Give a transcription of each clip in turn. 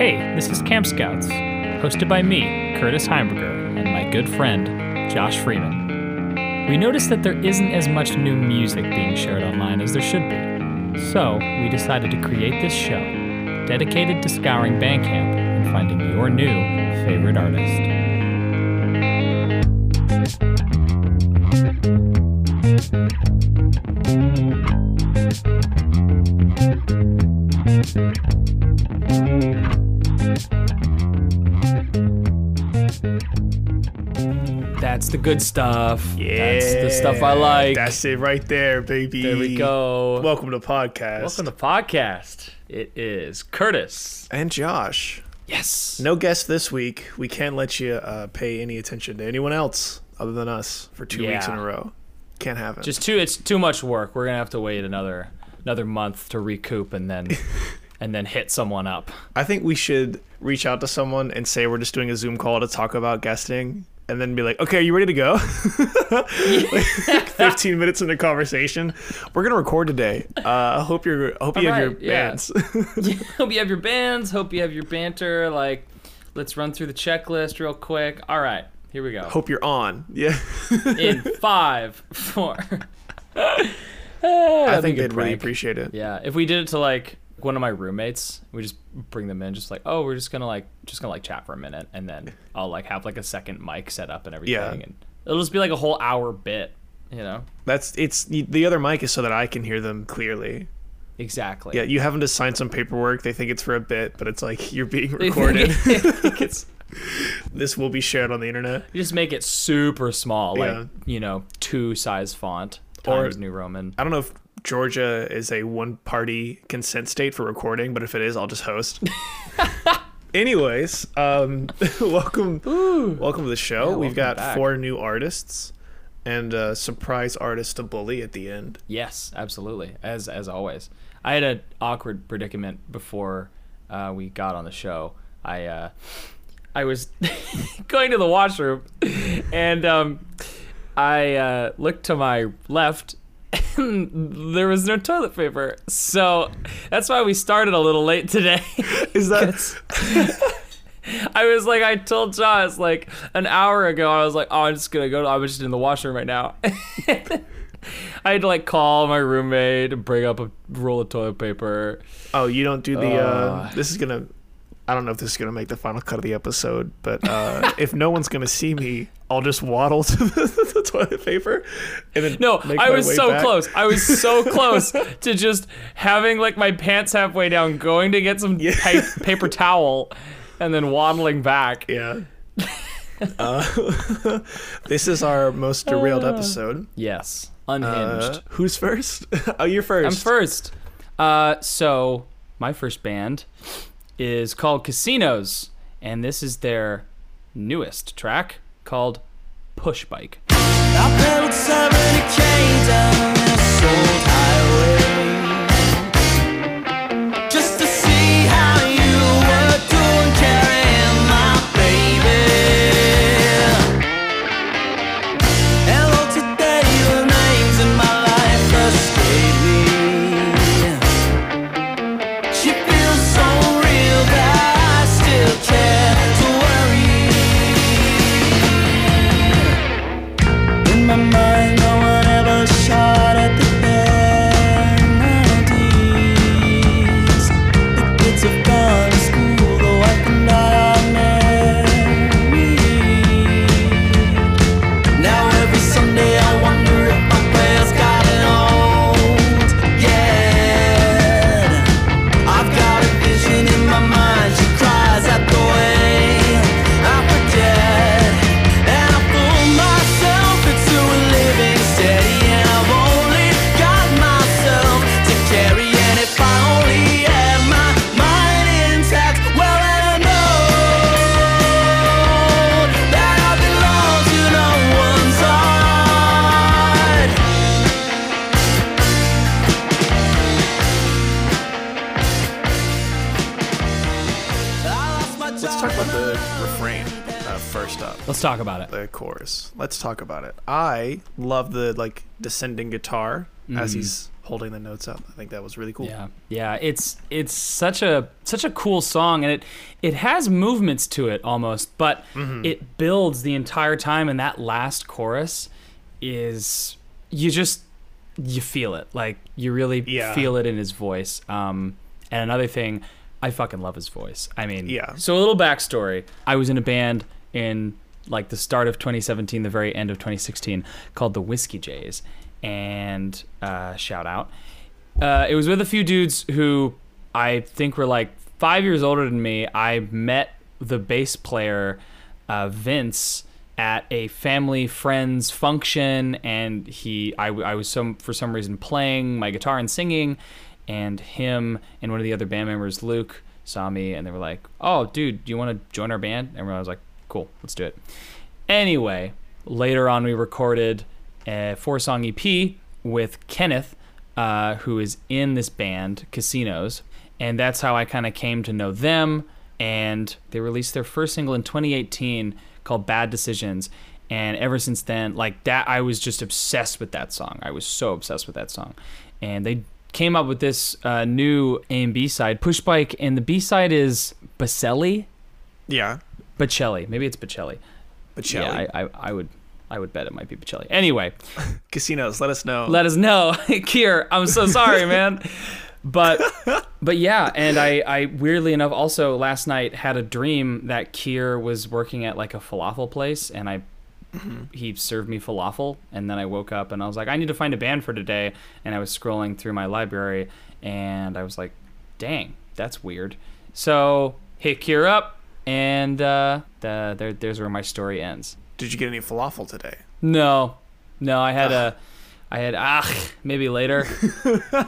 Hey, this is Camp Scouts, hosted by me, Curtis Heimberger, and my good friend, Josh Freeman. We noticed that there isn't as much new music being shared online as there should be. So, we decided to create this show, dedicated to scouring Bandcamp and finding your new favorite artist. The good stuff. Yeah, That's the stuff I like. That's it right there, baby. there we go. Welcome to podcast. Welcome to podcast. It is Curtis. and Josh. Yes. No guest this week. We can't let you uh, pay any attention to anyone else other than us for two weeks in a row. Can't have it. Just too. It's too much work. We're gonna have to wait another another month to recoup and then and then hit someone up. I think we should reach out to someone and say we're just doing a Zoom call to talk about guesting, and then be like, "Okay, are you ready to go?" Like, Fifteen minutes into conversation, we're gonna record today. Uh, I hope you're. I hope you have your Alright, yeah. bands. hope you have your bands. Hope you have your banter. Like, let's run through the checklist real quick. All right, here we go. hope you're on. Yeah. In five, four. I think they'd really appreciate it. Yeah, if we did it to like one of my roommates, we just bring them in, just like, oh, we're just gonna like, just gonna like chat for a minute, and then I'll like have like a second mic set up and everything, Yeah. and it'll just be like a whole hour bit, you know? That's it's the other mic is so that I can hear them clearly. Exactly. Yeah, you having to sign some paperwork. They think it's for a bit, but it's like you're being recorded. this will be shared on the internet. you just make it super small, like Yeah. you know, two size font Or- Times New Roman. I don't know if Georgia is a one-party consent state for recording, but if it is, I'll just host. Anyways, um, welcome, welcome to the show. Yeah, We've got back. four new artists and a surprise artist to bully at the end. Yes, absolutely. As as always, I had an awkward predicament before uh, we got on the show. I uh, I was going to the washroom, and um, I uh, looked to my left. There was no toilet paper, so that's why we started a little late today. Is that I was like, I told Josh like an hour ago. I was like, oh, I'm just gonna go. I'm just in the washroom right now. I had to like call my roommate and bring up a roll of toilet paper. Oh, you don't do the. Uh, Uh. this is gonna. I don't know if this is gonna make the final cut of the episode, but uh, if no one's gonna see me, I'll just waddle to the, the toilet paper, and then No, make I my was way so back. close. I was so close to just having like my pants halfway down, going to get some Yeah. pa- paper towel, and then waddling back. Yeah. uh, this is our most derailed episode. Yes, Uh, unhinged. who's first? oh, you're first. I'm first. Uh, so my first band is called Casinos, and this is their newest track called Push Bike. Let's talk about it. The chorus. Let's talk about it. I love the like descending guitar Mm. as he's holding the notes up. I think that was really cool. Yeah, yeah. It's it's such a such a cool song, and it it has movements to it almost, but Mm-hmm. it builds the entire time. And that last chorus is you just you feel it, like you really Yeah. feel it in his voice. Um, and another thing, I fucking love his voice. I mean, Yeah. So a little backstory: I was in a band in like the start of 2017, the very end of 2016, called the Whiskey Jays, and uh, shout out. Uh, it was with a few dudes who I think were like five years older than me. I met the bass player, uh, Vince, at a family friends function, and he, I, I was some for some reason playing my guitar and singing, and him and one of the other band members, Luke, saw me, and they were like, "Oh, dude, do you want to join our band?" And I was like, "Cool, let's do it." Anyway, later on, we recorded a four song EP with Kenneth, uh, who is in this band, Casinos. And that's how I kind of came to know them. And they released their first single in 2018 called Bad Decisions. And ever since then, like that, I was just obsessed with that song. I was so obsessed with that song. And they came up with this uh, new A and B side, Push Bike. And the B side is Baselli? Yeah. Bocelli. Maybe it's Bocelli. But Yeah, I, I, I would I would bet it might be Bocelli. Anyway, casinos, let us know. let us know. Kier, I'm so sorry, man. But but yeah, and I, I weirdly enough also last night had a dream that Kier was working at like a falafel place and I mm-hmm. he served me falafel and then I woke up and I was like, I need to find a band for today and I was scrolling through my library and I was like, dang, that's weird. So hit Kier up and uh, the, there, there's where my story ends. Did you get any falafel today? No, no, I had a, I had ah maybe later.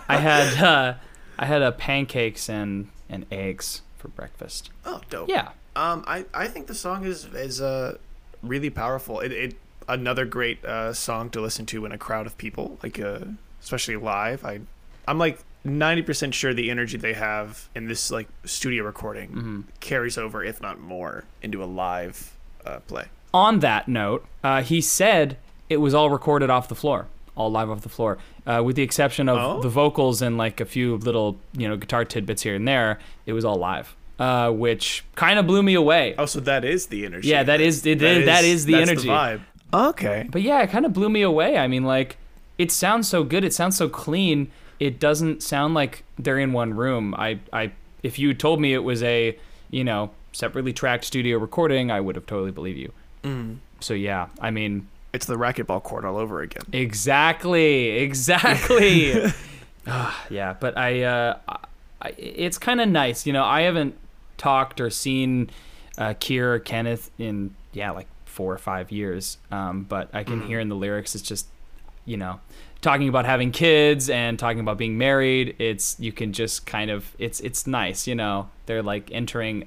I had uh, I had a pancakes and and eggs for breakfast. Oh, dope. Yeah, Um, I, I think the song is is uh really powerful. It, it another great uh, song to listen to in a crowd of people, like uh, especially live. I I'm like ninety percent sure the energy they have in this like studio recording carries over, if not more, into a live uh, play. on that note, uh, he said it was all recorded off the floor, all live off the floor, uh, with the exception of Oh? the vocals and like a few little you know guitar tidbits here and there. It was all live, uh, which kind of blew me away. Oh, so that is the energy. Yeah, that is- it is- that is the that's energy. vibe. Okay. But yeah, it kind of blew me away. I mean, like, it sounds so good. It sounds so clean. It doesn't sound like they're in one room. I, I, if you told me it was a, you know, separately tracked studio recording, I would have totally believed you. Mm. So yeah, I mean, It's the racquetball court all over again. exactly, exactly. Ah, yeah, but I, uh, I it's kind of nice. You know, I haven't talked or seen uh, Kier or Kenneth in yeah like four or five years. Um, but I can hear in the lyrics it's just you know talking about having kids and talking about being married. It's you can just kind of it's it's nice. You know, they're like entering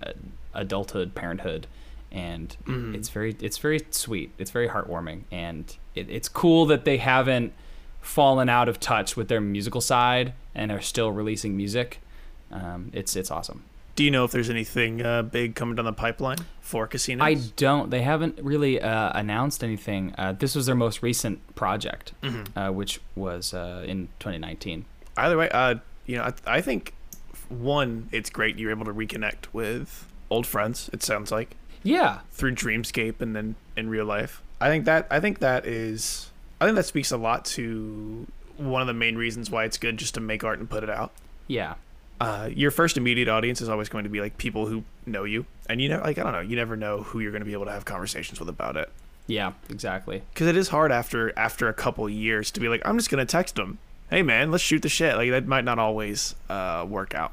adulthood, parenthood. And it's very, it's very sweet. It's very heartwarming, and it, it's cool that they haven't fallen out of touch with their musical side and are still releasing music. Um, it's it's awesome. Do you know if there's anything uh, big coming down the pipeline for casinos? I don't. They haven't really uh, announced anything. Uh, this was their most recent project, uh, which was uh, in 2019. Either way, uh, you know, I, I think one, it's great you're able to reconnect with old friends. It sounds like Yeah, through Dreamscape and then in real life. I think that I think that is I think that speaks a lot to one of the main reasons why it's good just to make art and put it out. yeah, Uh, your first immediate audience is always going to be like people who know you, and you know, like I don't know, you never know who you're going to be able to have conversations with about it. yeah, exactly. because it is hard after after a couple years to be like i'm just gonna text them hey man let's shoot the shit like that might not always uh, work out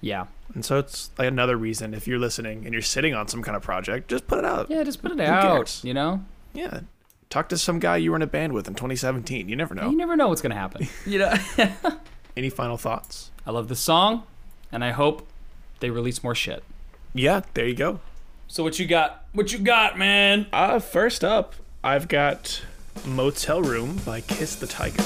Yeah, and so it's like another reason if you're listening and you're sitting on some kind of project just put it out yeah. Just put it Who out. cares? You know, yeah talk to some guy you were in a band with in 2017 you never know you never know what's gonna happen. you know. any final thoughts I love the song, and I hope they release more shit. yeah there you go So what you got? What you got, man? uh first up i've got motel room by kiss the tiger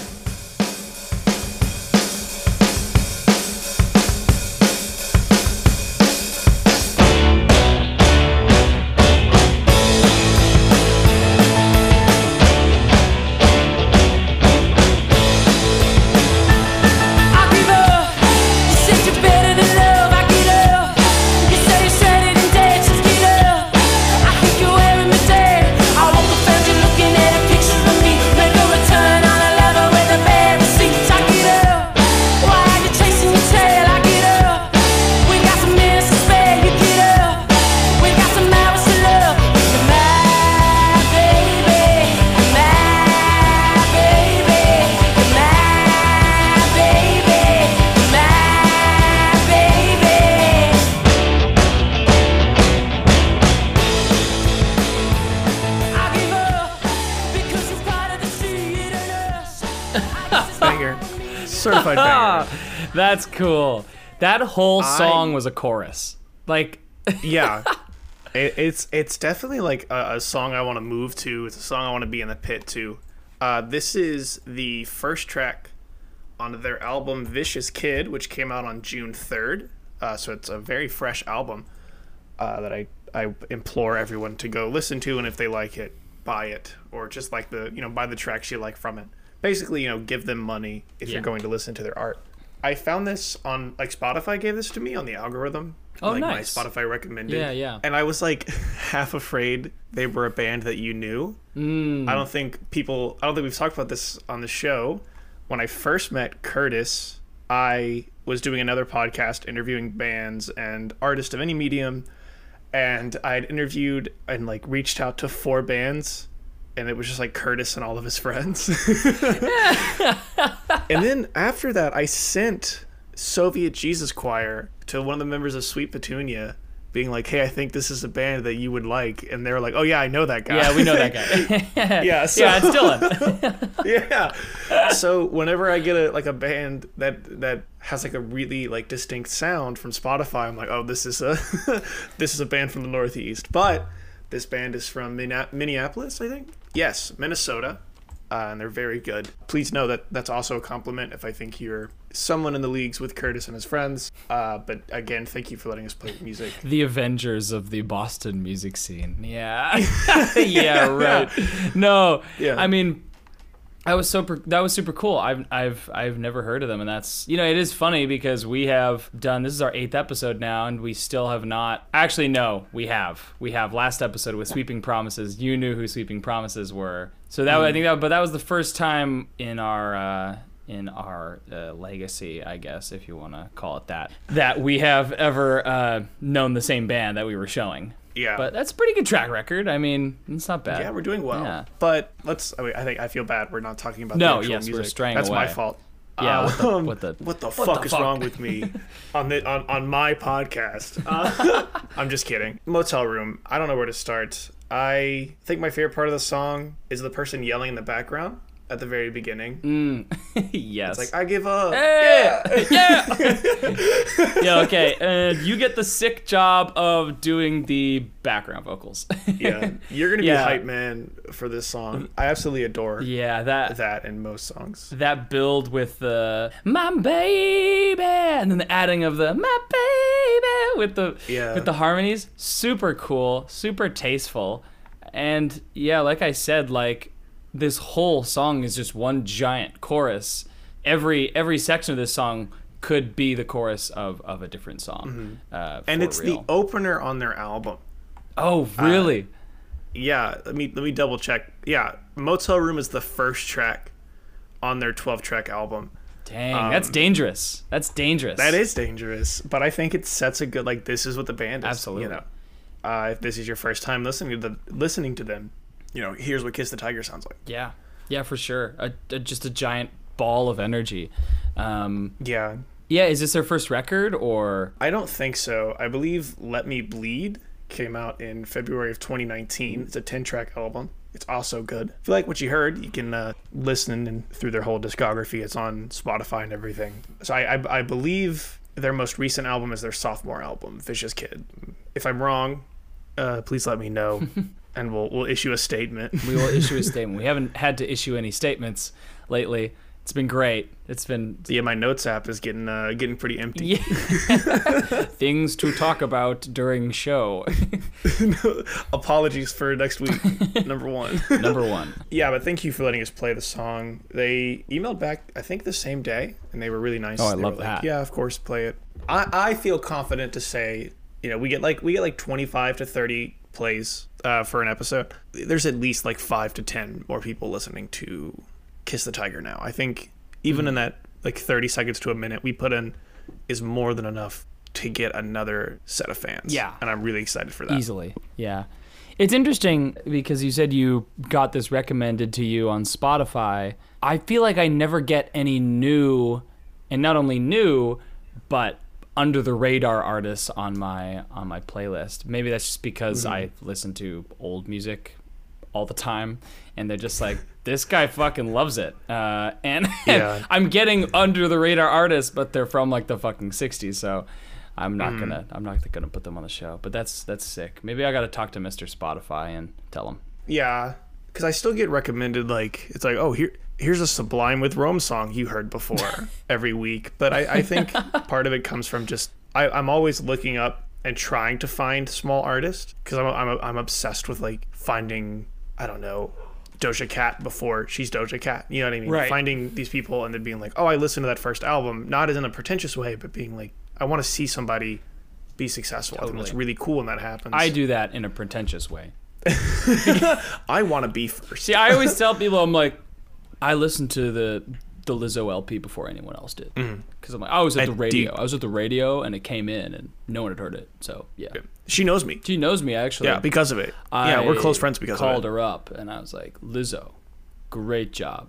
That whole I- song was a chorus. Like, yeah. It, it's it's definitely like a, a song i want to move to. It's a song i want to be in the pit to. Uh, this is the first track on their album vicious kid which came out on june 3rd uh, so it's a very fresh album uh, that I, I implore everyone to go listen to and if they like it buy it. Or just like the you know buy the tracks you like from it. Basically you know give them money if Yeah. you're going to listen to their art i found this on like spotify gave this to me on the algorithm Oh, like nice. my spotify recommended. Yeah, yeah. and i was like half afraid they were a band that you knew. Mm, i don't think people i don't think we've talked about this on the show. When i first met curtis i was doing another podcast interviewing bands and artists of any medium. And i had interviewed and like reached out to four bands and it was just like curtis and all of his friends and then after that i sent soviet jesus choir to one of the members of sweet petunia being like hey i think this is a band that you would like and they were like oh yeah i know that guy yeah, we know that guy. Yeah, so- yeah, it's Dylan. yeah. So whenever I get a like a band that that has like a really like distinct sound from Spotify, I'm like, oh, this is a this is a band from the Northeast. But this band is from Minneapolis, I think. Yes, Minnesota, uh, and they're very good. Please know that that's also a compliment if I think you're someone in the leagues with Curtis and his friends. Uh, but again, thank you for letting us play music. the Avengers of the Boston music scene. Yeah. yeah, right. No. Yeah. I mean, I was super. That was super cool. I've I've I've never heard of them, and that's you know it is funny because we have done this is our eighth episode now, and we still have not. Actually, no, we have. We have last episode with Sweeping Promises. You knew who Sweeping Promises were, so that I think that. But that was the first time in our. Uh, in our uh, legacy, I guess, if you want to call it that, that we have ever uh, known the same band that we were showing. Yeah. But that's a pretty good track record. I mean, it's not bad. Yeah, we're doing well. Yeah. But let's. I, mean, I think I feel bad. We're not talking about No, the actual yes, we're music. straying That's my fault. Yeah, what the- Um, what the- what the what fuck the is fuck? wrong with me on the on, on my podcast? Uh, I'm just kidding. Motel room. I don't know where to start. I think my favorite part of the song is the person yelling in the background at the very beginning. Mm. yes. It's like I give up. yeah, yeah. yeah. Okay. And you get the sick job of doing the background vocals. Yeah, you're gonna be Yeah. hype man for this song. I absolutely adore yeah. That that in most songs. that build with the my baby, and then the adding of the my baby with the Yeah. with the harmonies, super cool, super tasteful, and yeah, like I said, like this whole song is just one giant chorus. Every every section of this song could be the chorus of, of a different song. Uh, Mm-hmm. And it's real. the opener on their album. oh really Yeah, let me let me double check. Yeah, Motel Room is the first track on their 12 track album. dang that's dangerous that's dangerous um, That is dangerous, but I think it sets a good like this is what the band is. Absolutely. You know, uh, if this is your first time listening to the listening to them, you know, here's what Kiss the Tiger sounds like. Yeah, yeah, for sure. A, a- just a giant ball of energy. Um, Yeah, yeah, is this their first record or? I don't think so. I believe Let Me Bleed came out in February of 2019. It's a 10 track album. It's also good. If you like what you heard, you can uh, listen and through their whole discography. It's on Spotify and everything. So I, I, I believe their most recent album is their sophomore album, Vicious Kid. If I'm wrong, uh, please let me know, and we'll we'll issue a statement. We will issue a statement. We haven't had to issue any statements lately. It's been great. It's been yeah, my notes app is getting uh, getting pretty empty. yeah. things to talk about during show. Apologies for next week, number one. Number one. Yeah, but thank you for letting us play the song. They emailed back, I think, the same day, and they were really nice. Oh, I They love were like, that. Yeah, of course, play it. I, I feel confident to say, you know, we get like we get like twenty five to thirty plays uh, for an episode. There's at least like five to ten more people listening to Kiss the Tiger now. I think even Mm-hmm. in that like thirty seconds to a minute we put in is more than enough to get another set of fans. Yeah. and I'm really excited for that. Easily. Yeah. It's interesting because you said you got this recommended to you on Spotify. I feel like I never get any new and not only new, but under the radar artists on my on my playlist. Maybe that's just because I listen to old music all the time and they're just like this guy fucking loves it. Uh, and Yeah. I'm getting under the radar artists, but they're from like the fucking 60s, so I'm not Mm-hmm. gonna I'm not gonna put them on the show. But that's that's sick. Maybe I got to talk to Mr. Spotify and tell him. Yeah, because I still get recommended like it's like oh here here's a Sublime with Rome song you heard before every week. But I, I think part of it comes from just I, I'm always looking up and trying to find small artists because I'm I'm I'm obsessed with like finding I don't know Doja Cat before she's Doja Cat. You know what I mean? Right. Finding these people and then being like oh I listened to that first album not as in a pretentious way but being like I want to see somebody be successful. I think that's really cool when that happens. I do that in a pretentious way. I want to be first. See, I always tell people I'm like, I listened to the the Lizzo LP before anyone else did mm-hmm. because I'm like, I was at the do you- radio. I was at the radio and it came in and no one had heard it. So yeah, She knows me. she knows me actually. Yeah, because of it. yeah, we're close friends because called of it. her up and I was like, Lizzo, great job.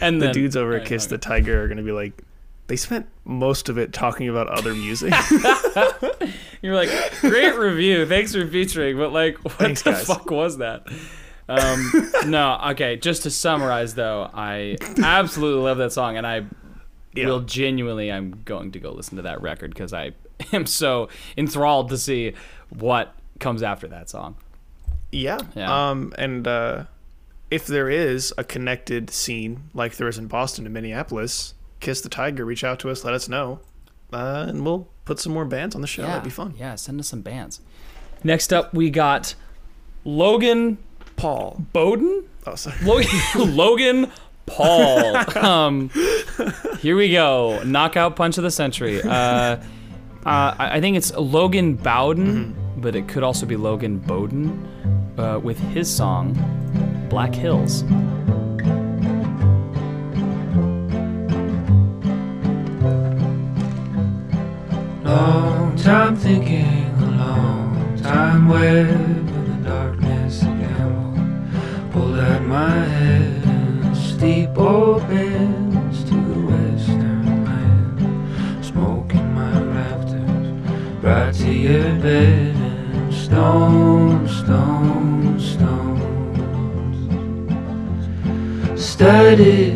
And The then, dudes over at Kiss the Tiger are gonna be like, they spent most of it talking about other music. You're like, great review. Thanks for featuring. But like, what Thanks, the guys. fuck was that? Um, no, okay. Just to summarize, though, I absolutely love that song, and I Yeah. will genuinely. I'm going to go listen to that record because I am so enthralled to see what comes after that song. yeah. Yeah. Um, and uh, if there is a connected scene like there is in Boston and Minneapolis, Kiss the Tiger, reach out to us, let us know, uh, and we'll put some more bands on the show. Yeah. That'd be fun. Yeah, send us some bands. Next up, we got Logan Paul. Bowden. Oh, sorry. Logan, Logan Paul. Um, here we go. Knockout punch of the century. Uh, uh, I I think it's Logan Bowden, but it could also be Logan Bowden uh, with his song Black Hills. Long time thinking, a long time web in the darkness again. Pulled out my and steep old bends to the western land. Smoking my rafters right to your bed and stone, stone, stones. Studded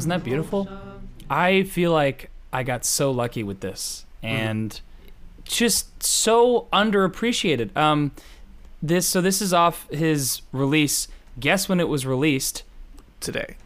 Wasn't that beautiful? I feel like I got so lucky with this and just so underappreciated. Um, this so this is off his release. Guess when it was released? Today.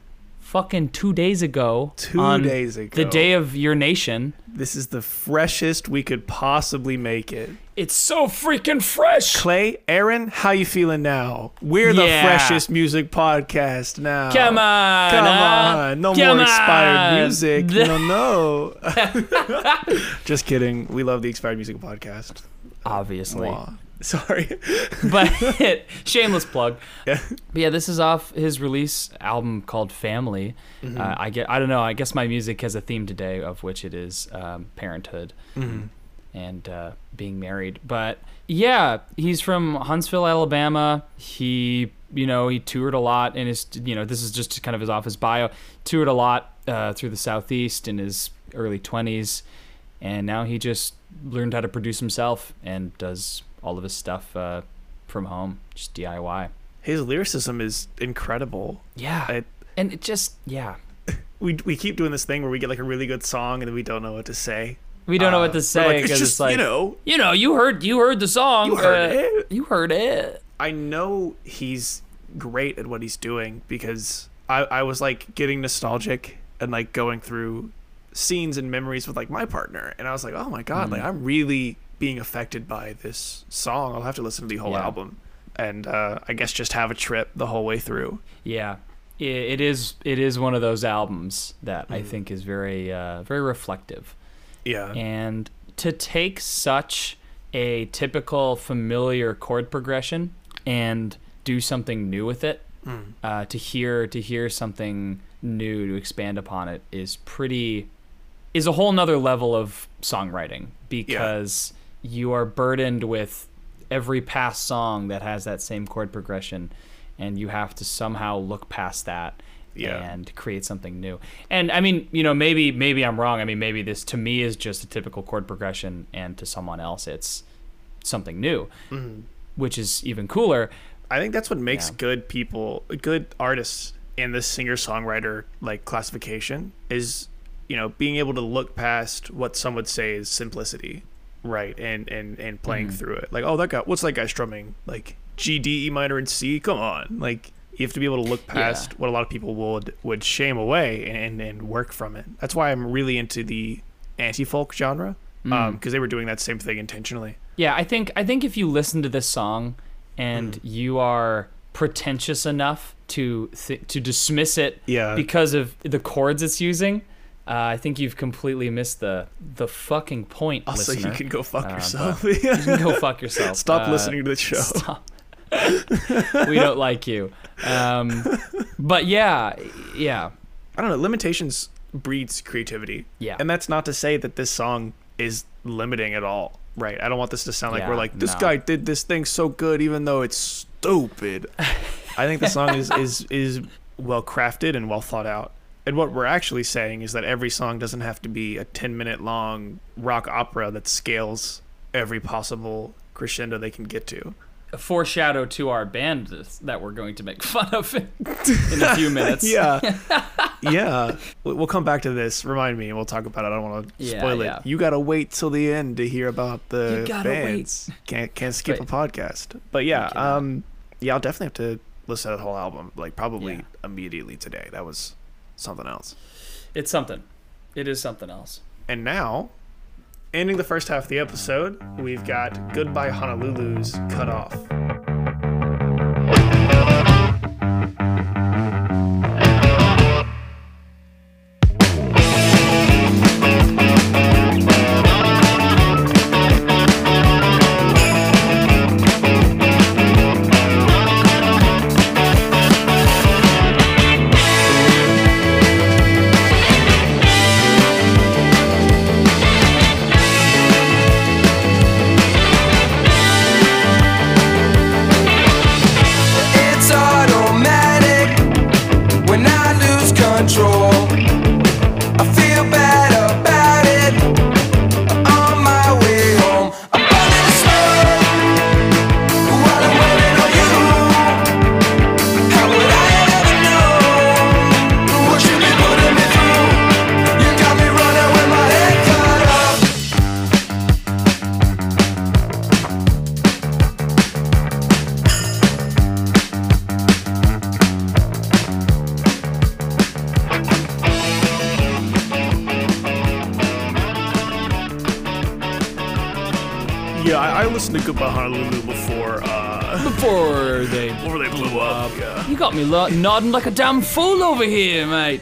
Fucking two days ago. Two on days ago. The day of your nation. This is the freshest we could possibly make it. It's so freaking fresh. Clay, Aaron, how you feeling now? We're the Yeah. freshest music podcast now. Come on, Come huh? on. No Come more expired on. music. The- no, no. Just kidding. We love the expired music podcast. Obviously. Mwah. Sorry. but shameless plug. Yeah. But yeah, this is off his release album called Family. Mm-hmm. Uh, I get, I don't know. I guess my music has a theme today, of which it is um, parenthood Mm-hmm. and uh, being married. But yeah, he's from Huntsville, Alabama. He, you know, he toured a lot, and his, you know, this is just kind of his office bio. Toured a lot uh, through the southeast in his early twenties, and now he just learned how to produce himself and does all of his stuff uh, from home, just DIY. His lyricism is incredible. Yeah, I- and it just yeah, We, we keep doing this thing where we get like a really good song and then we don't know what to say. we don't know Uh, what to we're say like, because it's it's, just, like you know, you know, you heard you heard the song, You heard uh, it. you heard it. I know he's great at what he's doing because I, I was like getting nostalgic and like going through scenes and memories with like my partner and I was like, oh my god, like I'm really being affected by this song. I'll have to listen to the whole Yeah. album and uh, I guess just have a trip the whole way through. Yeah, it, is it is one of those albums that Mm. I think is very uh, very reflective. Yeah, and to take such a typical familiar chord progression and do something new with it Mm. uh, to hear to hear something new to expand upon it is pretty is a whole nother level of songwriting because you are burdened with every past song that has that same chord progression and you have to somehow look past that Yeah. and create something new. And I mean, you know, maybe maybe I'm wrong. I mean, maybe this to me is just a typical chord progression and to someone else it's something new, mm-hmm. which is even cooler. I think that's what makes Yeah. good people, good artists in the singer songwriter like classification is, you know, being able to look past what some would say is simplicity, right? And and and playing Mm-hmm. through it. Like, oh, that guy, what's that guy strumming? Like G, D, E minor, and C. Come on, like you have to be able to look past what a lot of people would would shame away and and work from it. That's why I'm really into the anti folk genre, Mm. because they were doing that same thing intentionally. Yeah, I think I think if you listen to this song and Mm. you are pretentious enough to th- to dismiss it Yeah. because of the chords it's using, uh, I think you've completely missed the the fucking point, Also, listener. you can go fuck Uh, yourself. You can go fuck yourself. Stop Uh, listening to the show. Stop. we don't like you. Um, but yeah, yeah, I don't know. Limitations breeds creativity. Yeah. And that's not to say that this song is limiting at all, right? I don't want this to sound like Yeah, we're like this no. guy did this thing so good, even though it's stupid. I think the song is is is well crafted and well thought out. And what we're actually saying is that every song doesn't have to be a ten minute long rock opera that scales every possible crescendo they can get to. a foreshadow to our band that we're going to make fun of in a few minutes. Yeah, yeah. We- We'll come back to this. Remind me, and we'll talk about it. I don't want to Yeah, spoil yeah. it. You gotta wait till the end to hear about the bands. Can't can't skip Wait. a podcast. But yeah, um, yeah, I'll definitely have to listen to the whole album. Like probably Yeah. immediately today. That was something else. It's something. It is something else. And now, ending the first half of the episode, we've got Goodbye Honolulu's Cut Off. Got me lo- nodding like a damn fool over here, mate.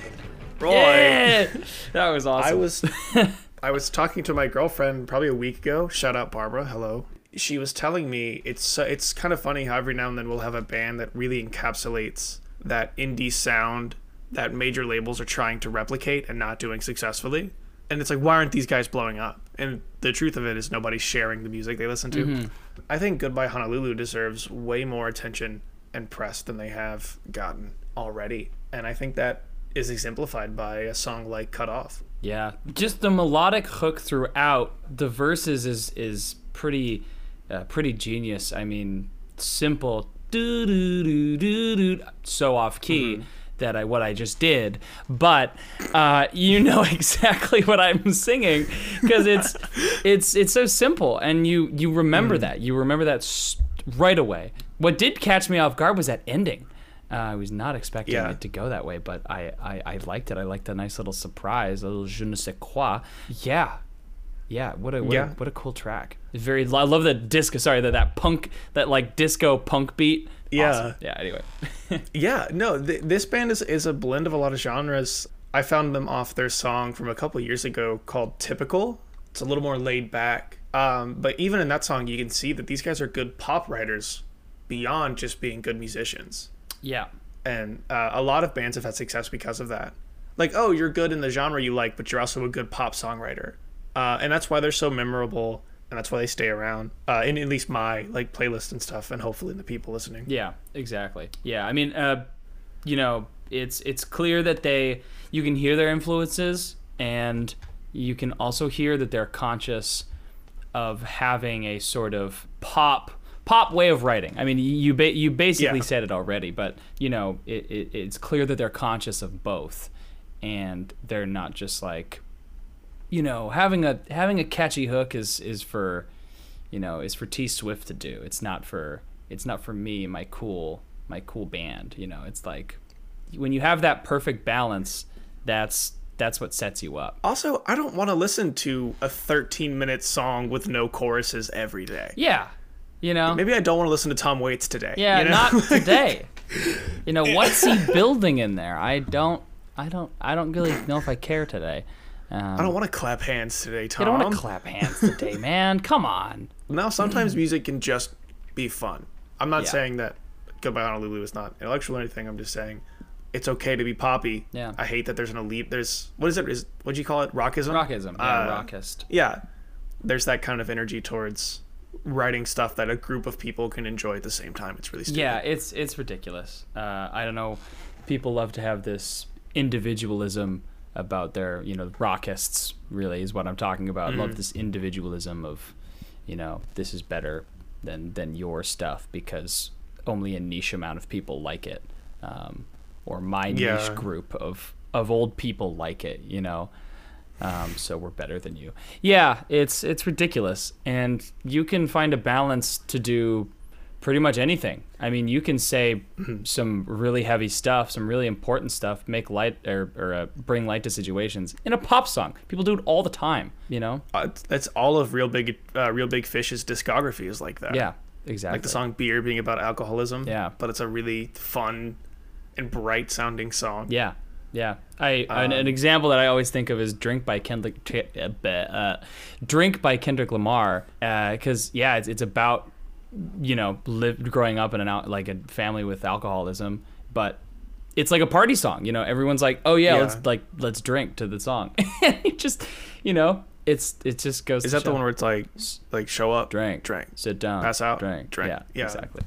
Yeah, that was awesome. I was I was talking to my girlfriend probably a week ago. Shout out Barbara. Hello. She was telling me it's so- it's kind of funny how every now and then we'll have a band that really encapsulates that indie sound that major labels are trying to replicate and not doing successfully. And it's like why aren't these guys blowing up? And the truth of it is nobody's sharing the music they listen to. Mm-hmm. I think Goodbye Honolulu deserves way more attention and press than they have gotten already. And I think that is exemplified by a song like Cut Off. Yeah, just the melodic hook throughout the verses is is pretty uh, pretty genius. I mean, simple do do do do do so off key that I what I just did, but uh, you know exactly what I'm singing because it's it's it's so simple and you you remember that you remember that right away. What did catch me off guard was that ending. Uh, I was not expecting Yeah. it to go that way, but I, I, I liked it. I liked a nice little surprise, a little je ne sais quoi. Yeah, yeah. What a what, Yeah. A, what a cool track. Very. I love that disco. Sorry, that that punk, that like disco punk beat. Yeah. Awesome. Yeah. Anyway. Yeah, no, th- this band is, is a blend of a lot of genres. I found them off their song from a couple years ago called Typical. It's a little more laid back. Um, but even in that song, you can see that these guys are good pop writers beyond just being good musicians. yeah. And uh, a lot of bands have had success because of that. like, oh, you're good in the genre you like, but you're also a good pop songwriter, uh, and that's why they're so memorable, and that's why they stay around. Uh, in at least my like playlist and stuff, and hopefully the people listening. Yeah, exactly. Yeah, I mean, uh, you know, it's it's clear that they you can hear their influences, and you can also hear that they're conscious of having a sort of pop pop way of writing. I mean, you ba- you basically Yeah. said it already, but you know, it, it, it's clear that they're conscious of both, and they're not just like, you know, having a having a catchy hook is is for, you know, is for T Swift to do. It's not for it's not for me, my cool my cool band. You know, it's like when you have that perfect balance, that's that's what sets you up. Also, I don't want to listen to a 13 minute song with no choruses every day. Yeah, you know. Maybe I don't want to listen to Tom Waits today. Yeah, you know? not today. you know what's he building in there? I don't, I don't, I don't really know if I care today. Um, I don't want to clap hands today, Tom. I don't want to clap hands today, man. Come on. Now, sometimes music can just be fun. I'm not Yeah. saying that Goodbye Honolulu is not intellectual or anything. I'm just saying it's okay to be poppy. Yeah. I hate that there's an elite. There's what is it? Is what'd you call it? Rockism. Rockism, yeah, Uh, rockist. Yeah. There's that kind of energy towards writing stuff that a group of people can enjoy at the same time. It's really stupid. Yeah, it's it's ridiculous. Uh, I don't know. People love to have this individualism about their, you know, rockists. Really, is what I'm talking about. Love this individualism of, you know, this is better than than your stuff because only a niche amount of people like it, um, or my Yeah. niche group of of old people like it. You know. Um, so we're better than you. Yeah, it's it's ridiculous, and you can find a balance to do pretty much anything. I mean, you can say some really heavy stuff, some really important stuff, make light or, or uh, bring light to situations in a pop song. People do it all the time, you know? Uh, that's all of Reel Big, uh, Reel Big Fish's discography is like that. Yeah, exactly. Like the song "Beer" being about alcoholism. Yeah. But it's a really fun and bright sounding song. Yeah, yeah. I an, an example that I always think of is "Drink" by Kendrick. Uh, uh, "Drink" by Kendrick Lamar, because yeah, it's it's about you know lived growing up in an out like a family with alcoholism, but it's like a party song. You know, everyone's like, oh yeah, Yeah. let's like let's drink to the song. it just you know, it's it just goes. Is that the one where it's like, like show up, drink, drink? sit down, Pass out, drink, drink. Yeah, Yeah. exactly.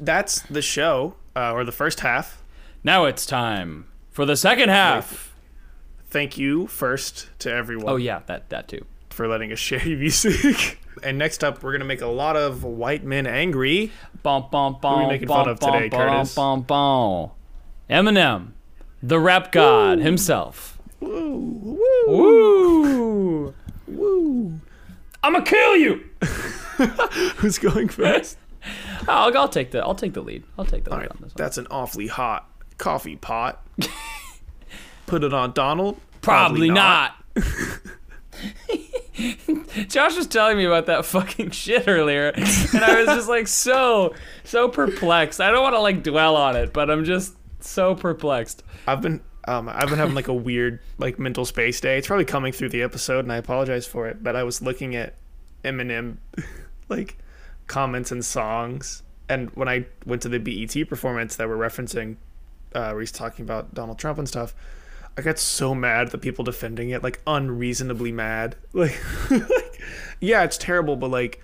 That's the show, uh, or the first half. Now it's time for the second half. Thank you first to everyone. Oh yeah, that that too. for letting us share your music. and next up, we're gonna make a lot of white men angry. Bum, bum, bum, we making fun of today, Curtis? Eminem, the rap god himself. Woo, Woo! woo. I'ma kill you. Who's going first? I'll, I'll take the I'll take the lead. I'll take the All lead right, on this one. that's an awfully hot coffee pot. Put it on Donald. Probably not. Josh was telling me about that fucking shit earlier, and I was just like so so perplexed. I don't want to like dwell on it, but I'm just so perplexed. I've been um, I've been having like a weird like mental space day. It's probably coming through the episode, and I apologize for it. But I was looking at Eminem like comments and songs, and when I went to the BET performance that we're referencing, uh, where he's talking about Donald Trump and stuff, I got so mad at the people defending it, like unreasonably mad. Like, like yeah, it's terrible, but like.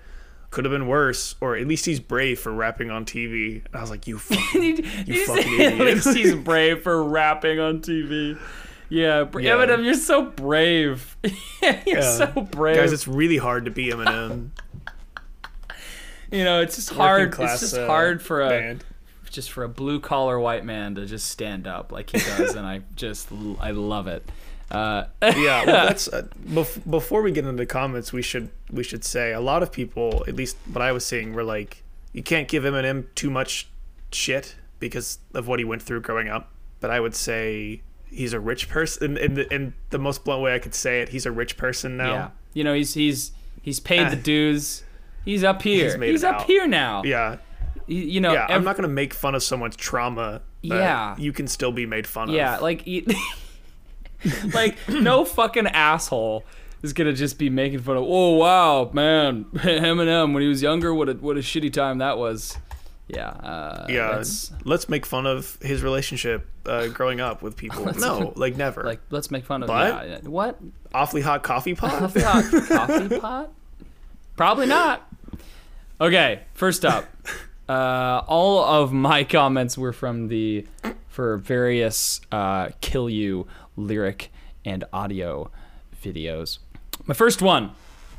Could have been worse, or at least he's brave for rapping on TV. And I was like, "You fucking, you you fucking at idiot!" least he's brave for rapping on TV. Yeah, Yeah. Eminem, you're so brave. you're Yeah. so brave. Guys, it's really hard to be Eminem. you know, it's just Working hard. class, it's just uh, hard for a band. Just for a blue collar white man to just stand up like he does, and I just I love it. Uh, yeah, well, that's uh, bef- before we get into the comments, we should we should say a lot of people, at least what I was seeing, were like, you can't give Eminem too much shit because of what he went through growing up. But I would say he's a rich person. In, in, the, in the most blunt way I could say it, he's a rich person now. yeah, you know, he's he's he's paid the dues. He's up here. He's, He's it up out. here now. Yeah, You, you know, yeah. I'm not gonna make fun of someone's trauma. Yeah. you can still be made fun of. Yeah, like e- like no fucking asshole is gonna just be making fun of. Oh wow, man, Eminem when he was younger, what a what a shitty time that was. yeah, uh, Yeah, let's- let's, make fun of his relationship uh, growing up with people. No, like never. like let's make fun of But- yeah, what awfully hot coffee pot. coffee hot coffee pot? Probably not. Okay, first up, uh, all of my comments were from the for various uh, kill you lyric and audio videos. My first one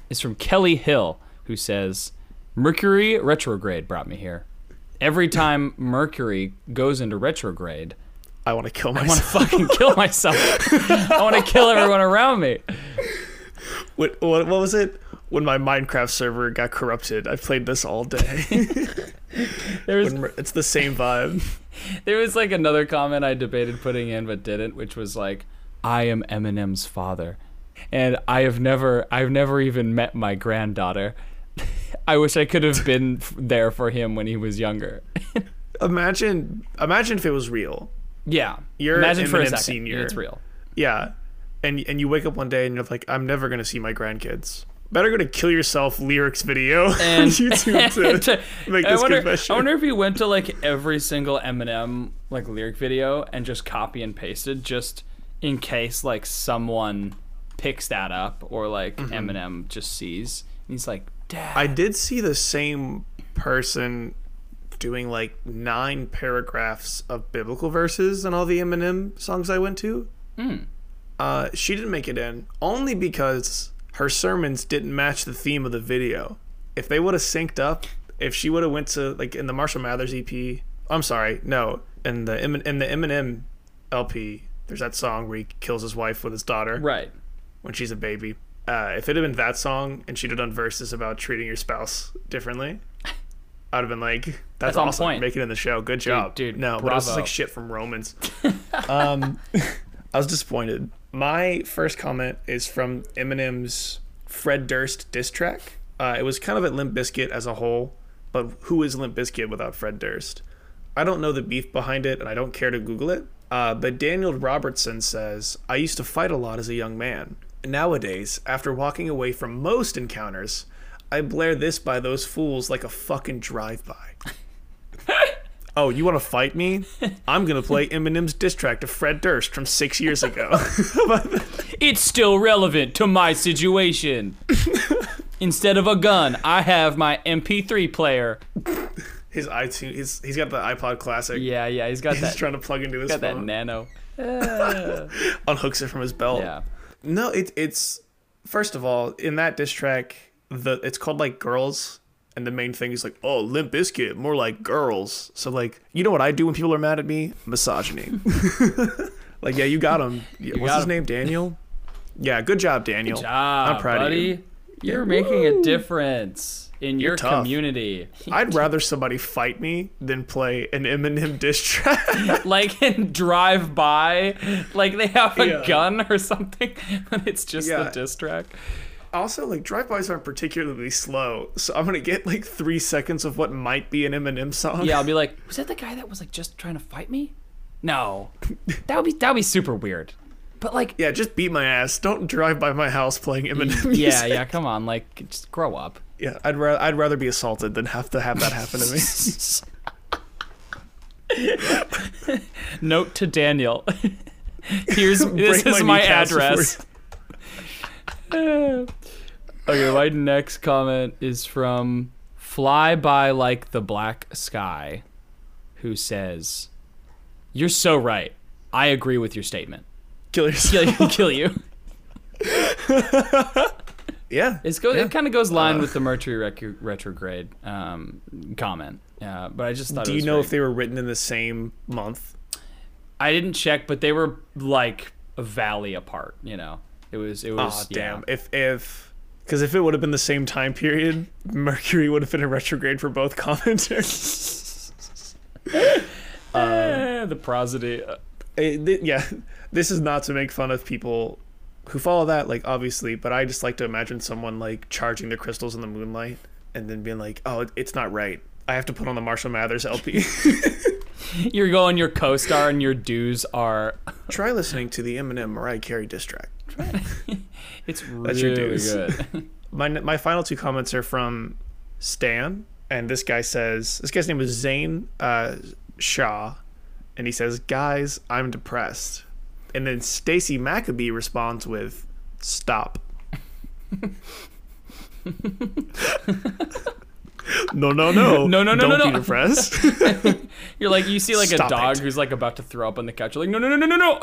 is from Kelly Hill, who says, "Mercury retrograde brought me here. Every time Mercury goes into retrograde." I want to kill myself. I want to fucking kill myself. I want to kill everyone around me. what, what, what was it? When my Minecraft server got corrupted, I played this all day. When it's the same vibe. There was like another comment I debated putting in but didn't, which was like, "I am Eminem's father, and I have never, I've never even met my granddaughter. I wish I could have been there for him when he was younger." Imagine, imagine if it was real. yeah, You're imagine for a Eminem second, Senior. it's real. Yeah, and and you wake up one day and you're like, I'm never gonna see my grandkids. Better go to kill yourself lyrics video And on YouTube to, make I wonder, confession. I wonder if he went to like every single Eminem like lyric video and just copy and pasted just in case like someone picks that up or like Eminem just sees. And he's like, "Dad." Mm-hmm. I did see the same person doing like nine paragraphs of biblical verses on all the Eminem songs I went to. Uh, she didn't make it in only because her sermons didn't match the theme of the video. If they would have synced up, if she would have went to like in the Marshall Mathers EP, I'm sorry, no, in the in the Eminem LP, there's that song where he kills his wife with his daughter right. when she's a baby. Uh, if it had been that song and she'd have done verses about treating your spouse differently, I'd have been like, "That's, That's on awesome. point. Make it in the show. Good job, dude, No, but it was bravo. like shit from Romans. um, I was disappointed. My first comment is from Eminem's Fred Durst diss track. Uh, it was kind of at Limp Bizkit as a whole, but who is Limp Bizkit without Fred Durst? I don't know the beef behind it, and I don't care to Google it. Uh, but Daniel Robertson says, I used to fight a lot as a young man. Nowadays, after walking away from most encounters, I blare this by those fools like a fucking drive-by. oh, you want to fight me? I'm gonna play Eminem's diss track to Fred Durst from six years ago. It's still relevant to my situation. Instead of a gun, I have my MP3 player. his iTunes, he's, he's got the iPod Classic. Yeah, yeah, he's got He's that. He's trying to plug into his got that phone. nano. unhooks it from his belt. Yeah. No, it, it's first of all in that diss track, the it's called like girls, and the main thing is like, oh, Limp Bizkit, more like girls. So like, you know what I do when people are mad at me? Misogyny. like, yeah, you got him. What's got his him. name? Daniel. Yeah, good job, Daniel. Good Job, I'm proud buddy. of you. You're making a difference in your tough. community. I'd rather somebody fight me than play an Eminem diss track. like and drive by, like they have a Yeah. gun or something, but it's just the Yeah. diss track. Also, like drive-bys aren't particularly slow, so I'm gonna get like three seconds of what might be an Eminem song. Yeah, I'll be like, was that the guy that was like just trying to fight me? No, that would be that would be super weird. But like, Yeah, just beat my ass. Don't drive by my house playing Eminem music. yeah, yeah, come on, like just grow up. Yeah, I'd ra- I'd rather be assaulted than have to have that happen to me. Note to Daniel. Here's this is my my kneecaps before address. Okay, my next comment is from Fly By Like the Black Sky, who says, You're so right. I agree with your statement. Kill yourself. Kill you. Kill you. Yeah. It's go, Yeah. It kind of goes line with the Mercury rec- retrograde um, comment. Uh, but I just thought. Do you know very- if they were written in the same month? I didn't check, but they were like a valley apart. You know, it was. It was. Oh was. damn! If if because if it would have been the same time period, Mercury would have been in retrograde for both commenters. Eh, the prosody. uh, It- th- yeah, this is not to make fun of people who follow that, like obviously, but I just like to imagine someone like charging the crystals in the moonlight and then being like, "Oh, it's not right. I have to put on the Marshall Mathers LP." You're going your co-star, and your dues are. Try listening to the Eminem Mariah Carey diss track. It's That's really dues. good. My my final two comments are from Stan and this guy says this guy's name is Zane uh, Shaw, and he says, "Guys, I'm depressed." And then Stacy Maccabee responds with, "Stop." no, no, no, No, no, no, Don't no, be no. depressed. You're like you see like Stop a dog it. who's like about to throw up on the couch. You're like no no no no no no.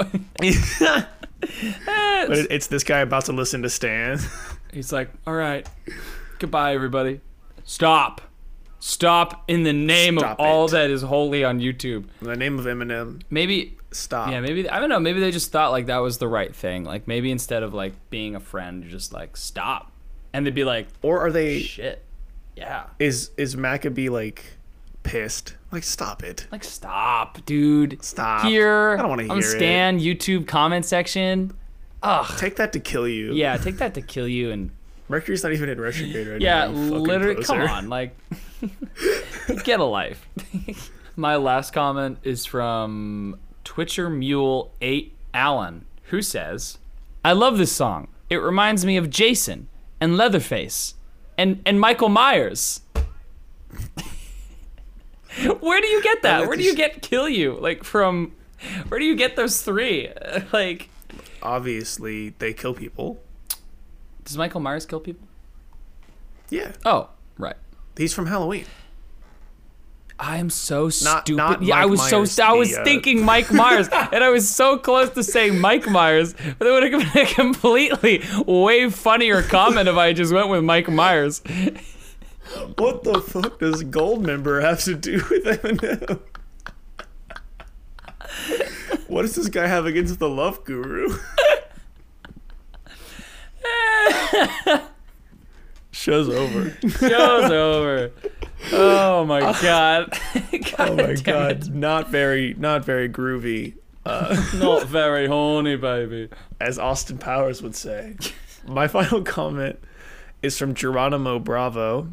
But it, it's this guy about to listen to Stan. He's like, all right, goodbye everybody. Stop, stop in the name Stop of all it. that is holy on YouTube. In the name of Eminem, Maybe stop. yeah maybe I don't know. Maybe they just thought like that was the right thing. Like maybe instead of like being a friend, you're just like stop, and they'd be like Or are they? shit, yeah. Is is Maccabee like pissed? Like, stop it. Like stop, dude. Stop. Here, I don't wanna on hear it. Stan YouTube comment section. Ugh. Take that to kill you. Yeah, take that to kill you and Mercury's not even in retrograde right yeah, now. fucking literally. Come on, like, get a life. My last comment is from Twitcher Mule Eight Allen, who says, "I love this song. It reminds me of Jason and Leatherface and and Michael Myers." Where do you get that? Where do you get kill you? Like from where do you get those three? Like Obviously, they kill people. does Michael Myers kill people? Yeah. Oh, right. He's from Halloween. I am so Not- stupid. not yeah, I was Myers, so I was the, uh, thinking Mike Myers, and I was so close to saying Mike Myers, but it would have been a completely way funnier comment if I just went with Mike Myers. What the fuck does Goldmember have to do with Eminem? what does this guy have against the Love Guru? Show's over. Show's over. Oh my god. Oh my god, it. not very, not very groovy, uh, Not very horny, baby. as Austin Powers would say. My final comment is from Geronimo Bravo.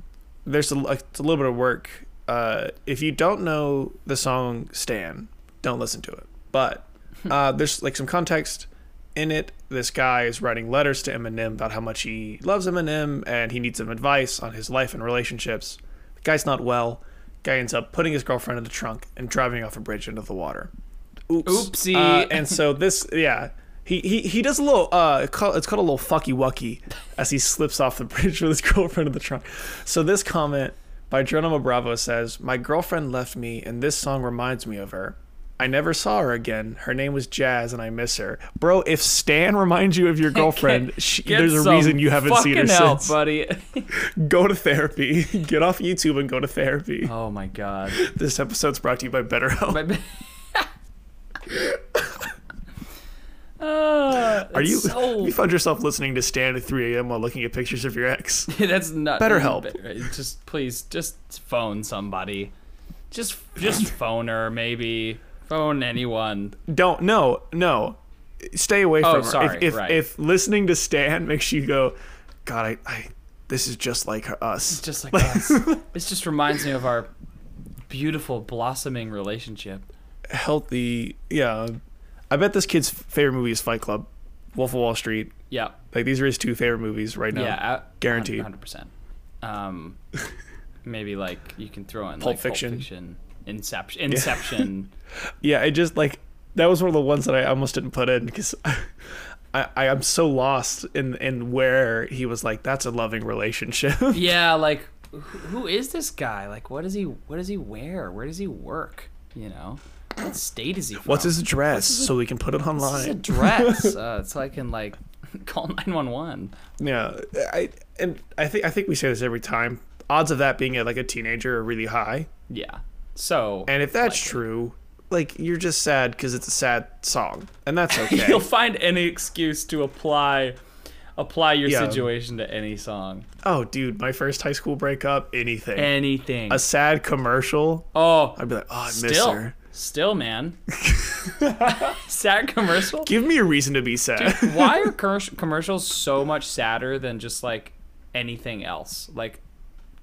There's a, it's a little bit of work. Uh, if you don't know the song "Stan," don't listen to it. But uh, there's like some context in it. This guy is writing letters to Eminem about how much he loves Eminem and he needs some advice on his life and relationships. The guy's not well. Guy ends up putting his girlfriend in the trunk and driving off a bridge into the water. Oops. Oopsie. Uh, and so this, yeah, he, he he does a little. Uh, it's called a little fucky wucky as he slips off the bridge with his girlfriend in the trunk. So this comment by Geronimo Bravo says, "My girlfriend left me, and this song reminds me of her." I never saw her again. Her name was Jazz, and I miss her. Bro, if Stan reminds you of your girlfriend, she, there's a reason you haven't seen her help, since. buddy. Go to therapy. Get off YouTube and go to therapy. oh my god. This episode's brought to you by BetterHelp. My- Uh, Are you? so- You found yourself listening to Stan at 3 a.m. while looking at pictures of your ex. That's not BetterHelp. Just please, just phone somebody. Just, just phone her, maybe. Phone anyone. Don't. No. No. Stay away Oh, from her. sorry, if if, right. if listening to Stan makes you go, God, I, I this is just like her, us. It's just like us. This just reminds me of our beautiful blossoming relationship. Healthy. Yeah. I bet this kid's favorite movie is Fight Club, Wolf of Wall Street. Yeah, Like these are his two favorite movies right now. yeah, guaranteed. hundred percent. Um, maybe like you can throw in Pulp like Fiction. Pulp Fiction, Inception, Inception. Yeah. It just like that was one of the ones that I almost didn't put in because. I, I am so lost in in where he was like that's a loving relationship. yeah, like who, who is this guy? Like, what does he? What does he wear? Where does he work? You know, what state is he from? What's his address so we can put it What's his online? address? uh, so I can like call nine one one. Yeah, I and I think I think we say this every time. Odds of that being a, like a teenager are really high, Yeah. So and if that's Likely. true, like you're just sad because it's a sad song, and that's okay. you'll find any excuse to apply apply your Yeah. situation to any song, oh, dude, my first high school breakup, anything, anything. a sad commercial, oh, I'd be like, oh, I miss still, her. Still, man. Sad commercial. Give me a reason to be sad. Why are commer- commercials so much sadder than just like anything else, like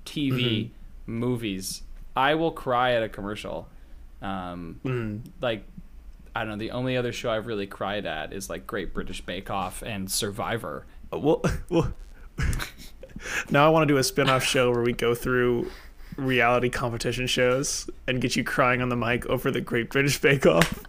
TV, Mm-hmm. movies? I will cry at a commercial. Um, Mm. Like, I don't know. The only other show I've really cried at is like Great British Bake Off and Survivor. well, well. now I want to do a spin-off show where we go through reality competition shows and get you crying on the mic over the Great British Bake Off.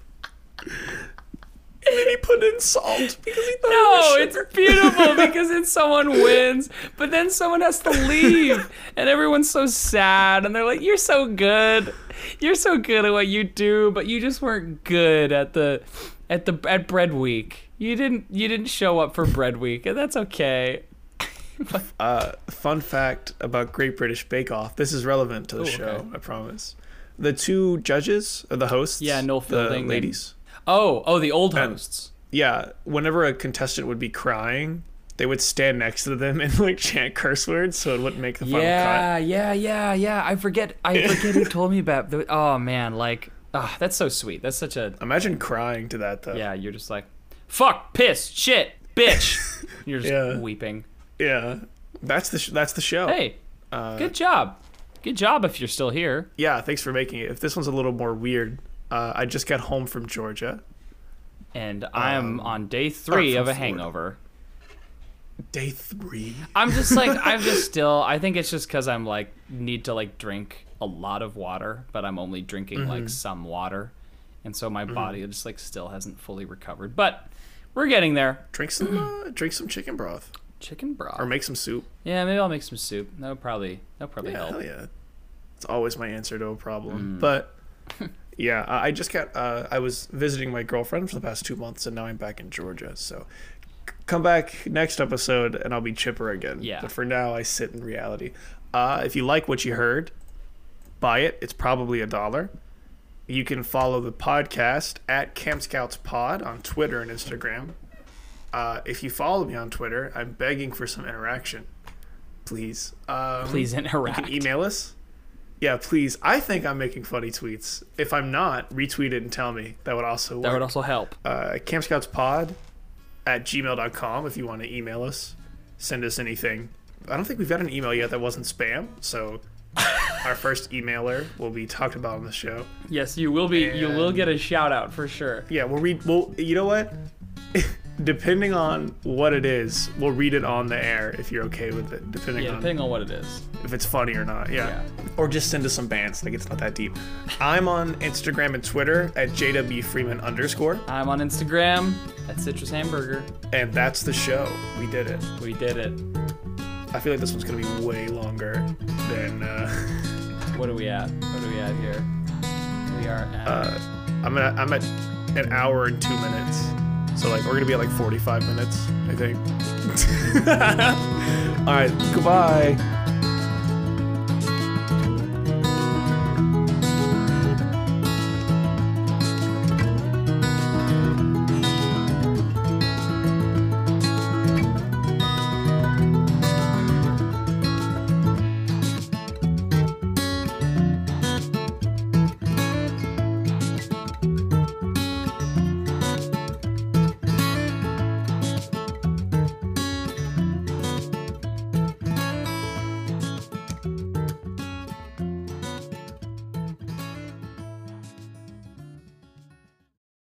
And then he put in salt because he thought No, it was it's beautiful because then someone wins, but then someone has to leave, and everyone's so sad, and they're like, "You're so good, you're so good at what you do, but you just weren't good at the, at the at bread week. You didn't you didn't show up for bread week, and that's okay." Uh, fun fact about Great British Bake Off. This is relevant to the Ooh, show, okay. I promise. The two judges, or the hosts, Yeah, the Fielding and- ladies. Oh, oh, the old And- hosts. Yeah, whenever a contestant would be crying, they would stand next to them and like chant curse words so it wouldn't make the final cut. Yeah, yeah, yeah, yeah. I forget. I forget who told me about. The, oh man, like, ah, that's so sweet. That's such a Imagine crying to that though. Yeah, you're just like, fuck, piss, shit, bitch. You're just Yeah. weeping. Yeah. That's the sh- that's the show. Hey, Uh, good job. Good job if you're still here. Yeah, thanks for making it. If this one's a little more weird, uh, I just got home from Georgia. And I am Um, on day three of a Florida. hangover. Day three. I'm just like, I'm just still, I think it's just because I'm like, need to like drink a lot of water, but I'm only drinking Mm-hmm. like some water. And so my body just like still hasn't fully recovered. But we're getting there. Drink some uh, drink some chicken broth Chicken broth. or make some soup. yeah, maybe I'll make some soup. That would probably, that would probably Yeah, help. hell yeah. It's always my answer to a Mm. problem. But yeah, I I just got. Uh, I was visiting my girlfriend for the past two months, and now I'm back in Georgia. So come back next episode, and I'll be chipper again. Yeah. But for now, I sit in reality. Uh, if you like what you heard, buy it. It's probably a dollar. You can follow the podcast at Camp Scouts Pod on Twitter and Instagram. Uh, if you follow me on Twitter, I'm begging for some interaction. Please. Um, Please you interact. can email us. Yeah, please. I think I'm making funny tweets. If I'm not, retweet it and tell me. That would also work. That would also help. uh, campscoutspod at gmail.com if you want to email us. Send us anything. I don't think we've got an email yet that wasn't spam, so our first emailer will be talked about on the show. Yes, you will be. You will get a shout out for sure. Yeah, we'll read. Well, you know what? depending on what it is, we'll read it on the air if you're okay with it. Depending Yeah, on depending on what it is. if it's funny or not. Yeah. Yeah. Or just send us some bands. Like it's not that deep. I'm on Instagram and Twitter at JW Freeman underscore, I'm on Instagram at Citrus Hamburger. and that's the show. We did it. We did it. I feel like this one's gonna be way longer than. Uh, What are we at? What are we at here? We are at. uh, I'm at I'm at an hour and two minutes. So like we're gonna be at like 45 minutes, I think. All right. Goodbye.